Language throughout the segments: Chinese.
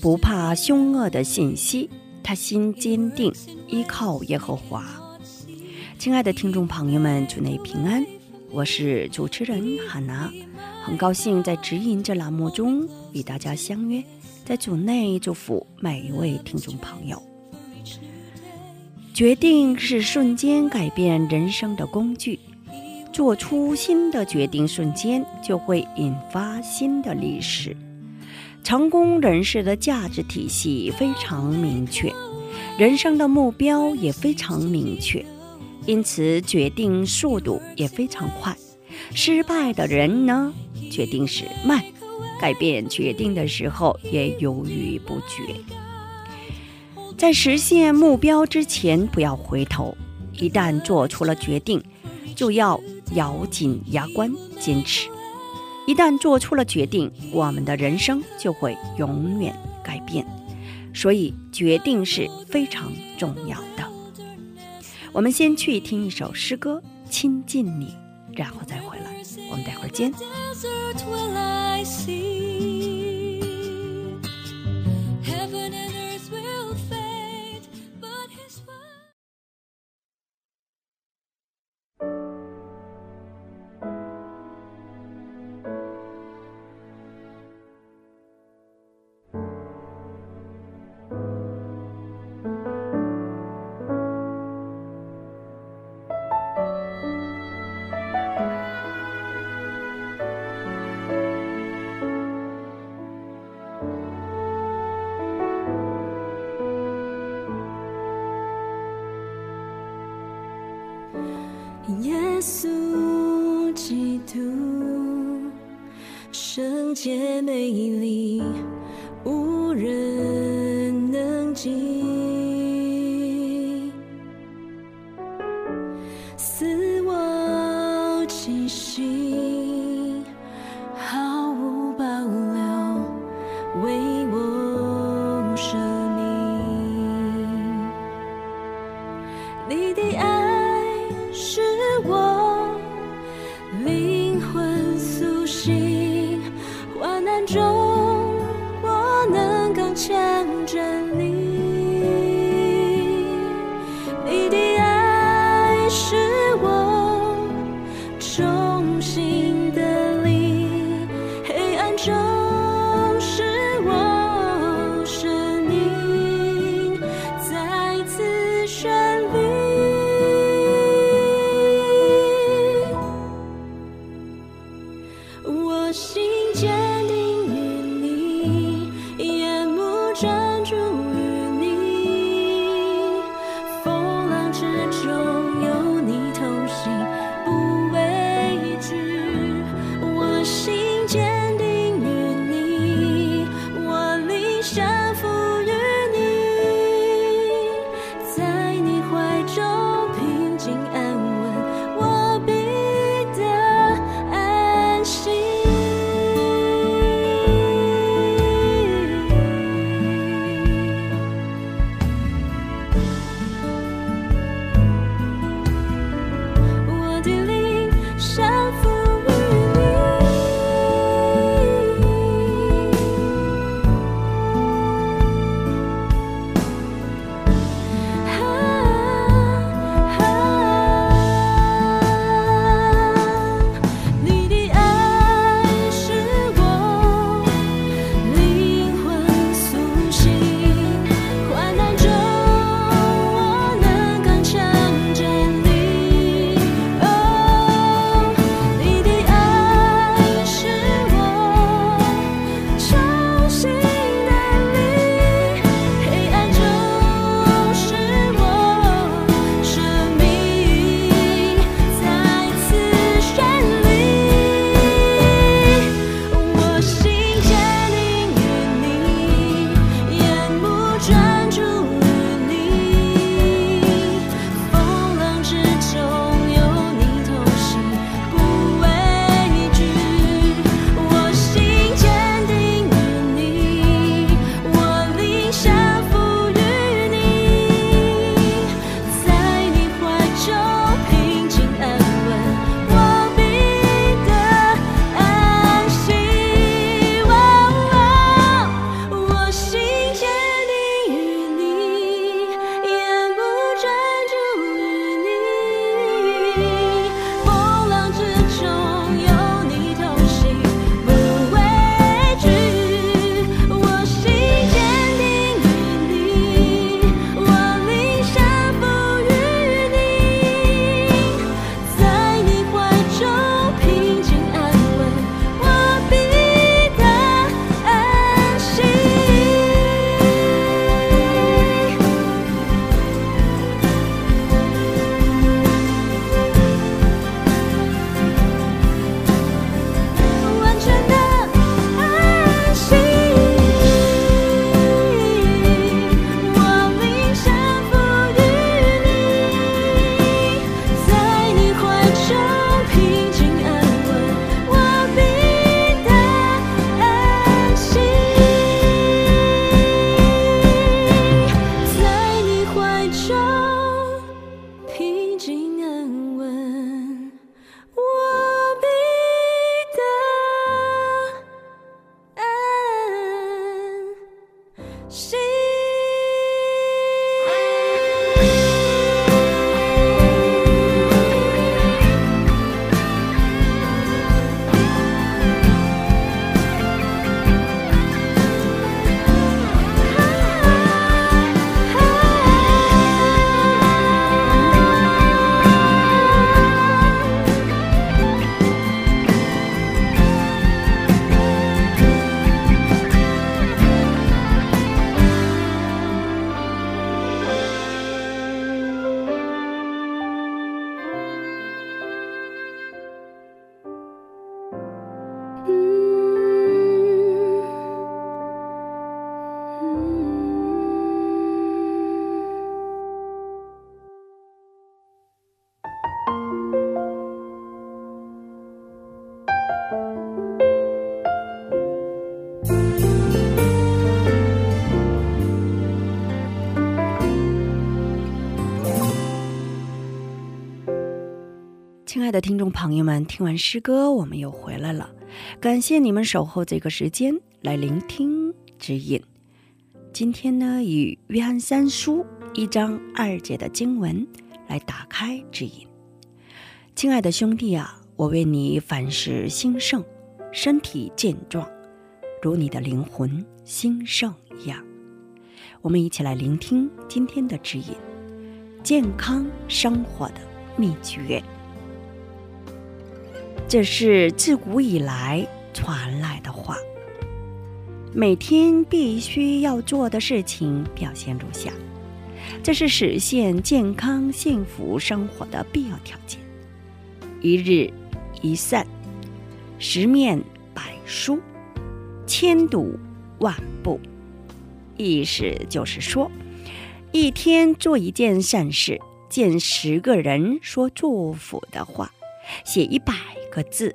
不怕凶恶的信息，他心坚定，依靠耶和华。亲爱的听众朋友们，主内平安，我是主持人哈娜，很高兴在指引这栏目中与大家相约，在主内祝福每一位听众朋友。决定是瞬间改变人生的工具，做出新的决定瞬间就会引发新的历史。成功人士的价值体系非常明确，人生的目标也非常明确，因此决定速度也非常快。失败的人呢，决定是慢，改变决定的时候也犹豫不决。在实现目标之前，不要回头。一旦做出了决定，就要咬紧牙关坚持。一旦做出了决定，我们的人生就会永远改变。所以，决定是非常重要的。我们先去听一首诗歌《亲近你》，然后再回来。我们待会儿见。圣洁美丽，无人能及。似我气息，用心的。亲爱的听众朋友们，听完诗歌，我们又回来了。感谢你们守候这个时间来聆听指引。今天呢，以约翰三书一章二节的经文来打开指引。亲爱的兄弟啊，我为你凡事兴盛，身体健壮，如你的灵魂兴盛一样。我们一起来聆听今天的指引：健康生活的秘诀。这是自古以来传来的话。每天必须要做的事情表现如下：这是实现健康幸福生活的必要条件。一日一善，十面百书，千读万步。意思就是说，一天做一件善事，见十个人说祝福的话，写一百。个字，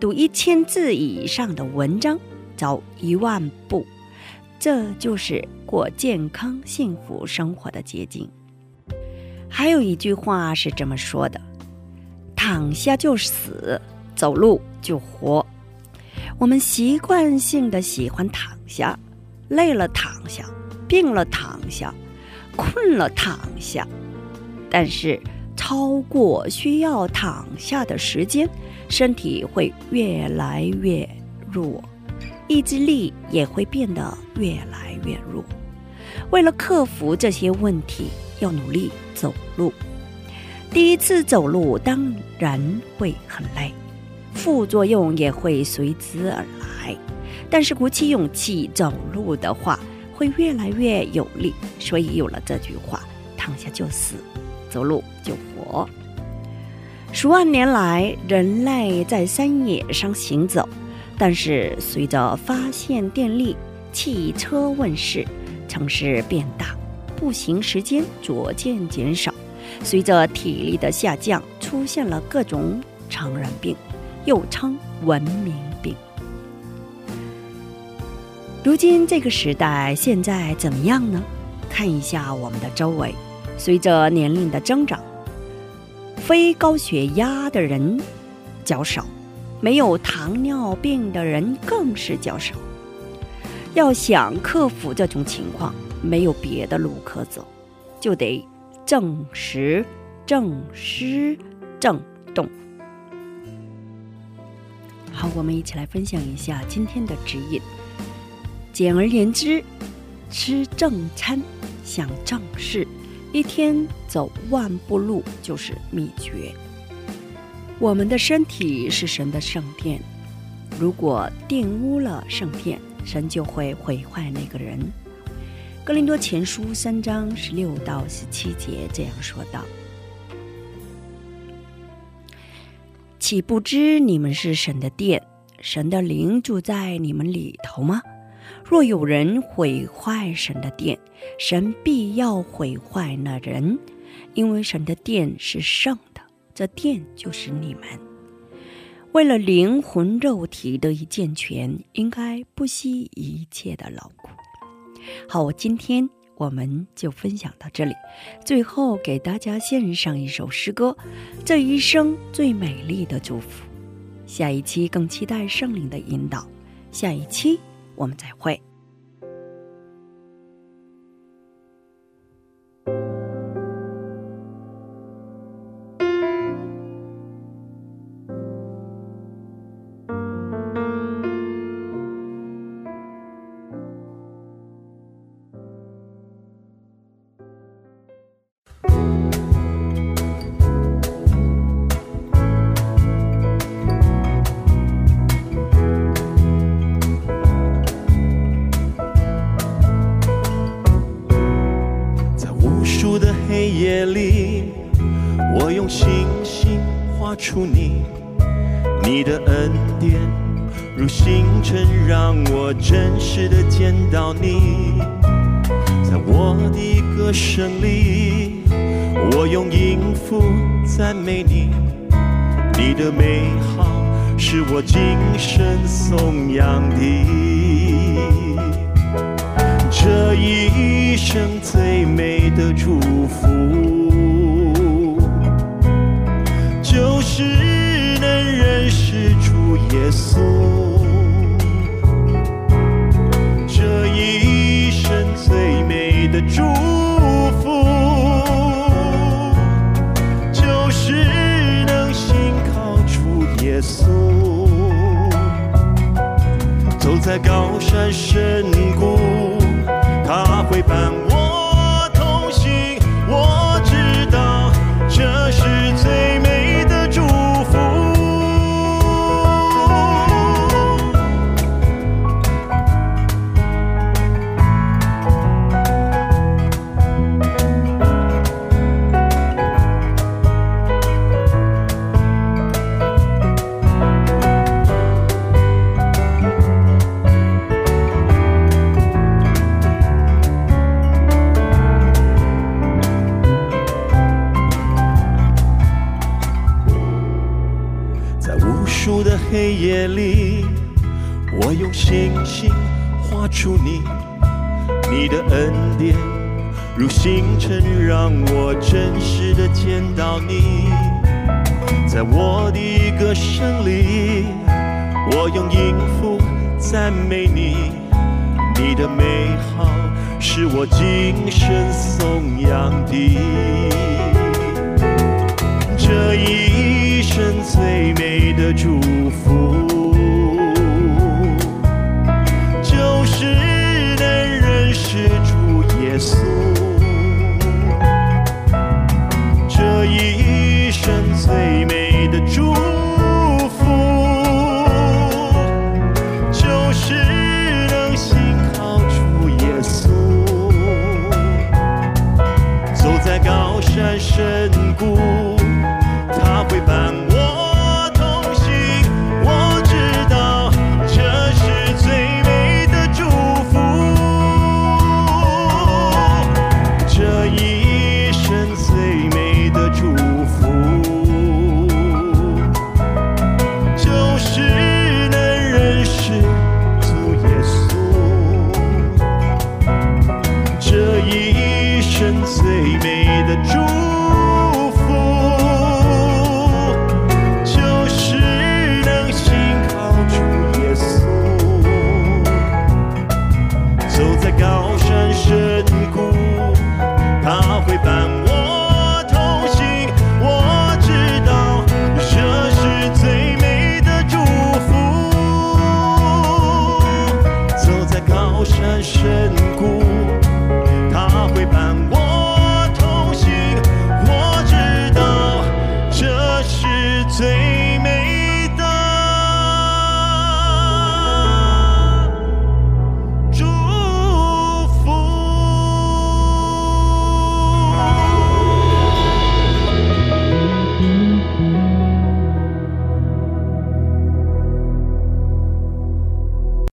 读一千字以上的文章，走一万步，这就是过健康幸福生活的捷径。还有一句话是这么说的：“躺下就死，走路就活。”我们习惯性的喜欢躺下，累了躺下，病了躺下，困了躺下，但是超过需要躺下的时间。身体会越来越弱，意志力也会变得越来越弱。为了克服这些问题，要努力走路。第一次走路当然会很累，副作用也会随之而来。但是鼓起勇气走路的话，会越来越有力。所以有了这句话：“躺下就死，走路就活。”数万年来，人类在山野上行走，但是随着发现电力、汽车问世，城市变大，步行时间逐渐减少。随着体力的下降，出现了各种传染病，又称文明病。如今这个时代，现在怎么样呢？看一下我们的周围，随着年龄的增长。非高血压的人较少，没有糖尿病的人更是较少。要想克服这种情况，没有别的路可走，就得正食、正思、正动。好，我们一起来分享一下今天的指引。简而言之，吃正餐，想正事。一天走万步路就是秘诀。我们的身体是神的圣殿，如果玷污了圣殿，神就会毁坏那个人。哥林多前书三章十六到十七节这样说道：“岂不知你们是神的殿，神的灵住在你们里头吗？”若有人毁坏神的殿，神必要毁坏那人，因为神的殿是圣的，这殿就是你们。为了灵魂肉体得以健全，应该不惜一切的劳苦。好，今天我们就分享到这里。最后给大家献上一首诗歌，这一生最美丽的祝福。下一期更期待圣灵的引导。下一期。我们再会。里，我用星星画出你，你的恩典如星辰，让我真实的见到你。在我的歌声里，我用音符赞美你，你的美好是我今生颂扬的。这一生最美的祝福，就是能认识主耶稣。在我的歌声里，我用音符赞美你，你的美好是我今生颂扬的。这一生最美的祝福，就是能认识主耶稣。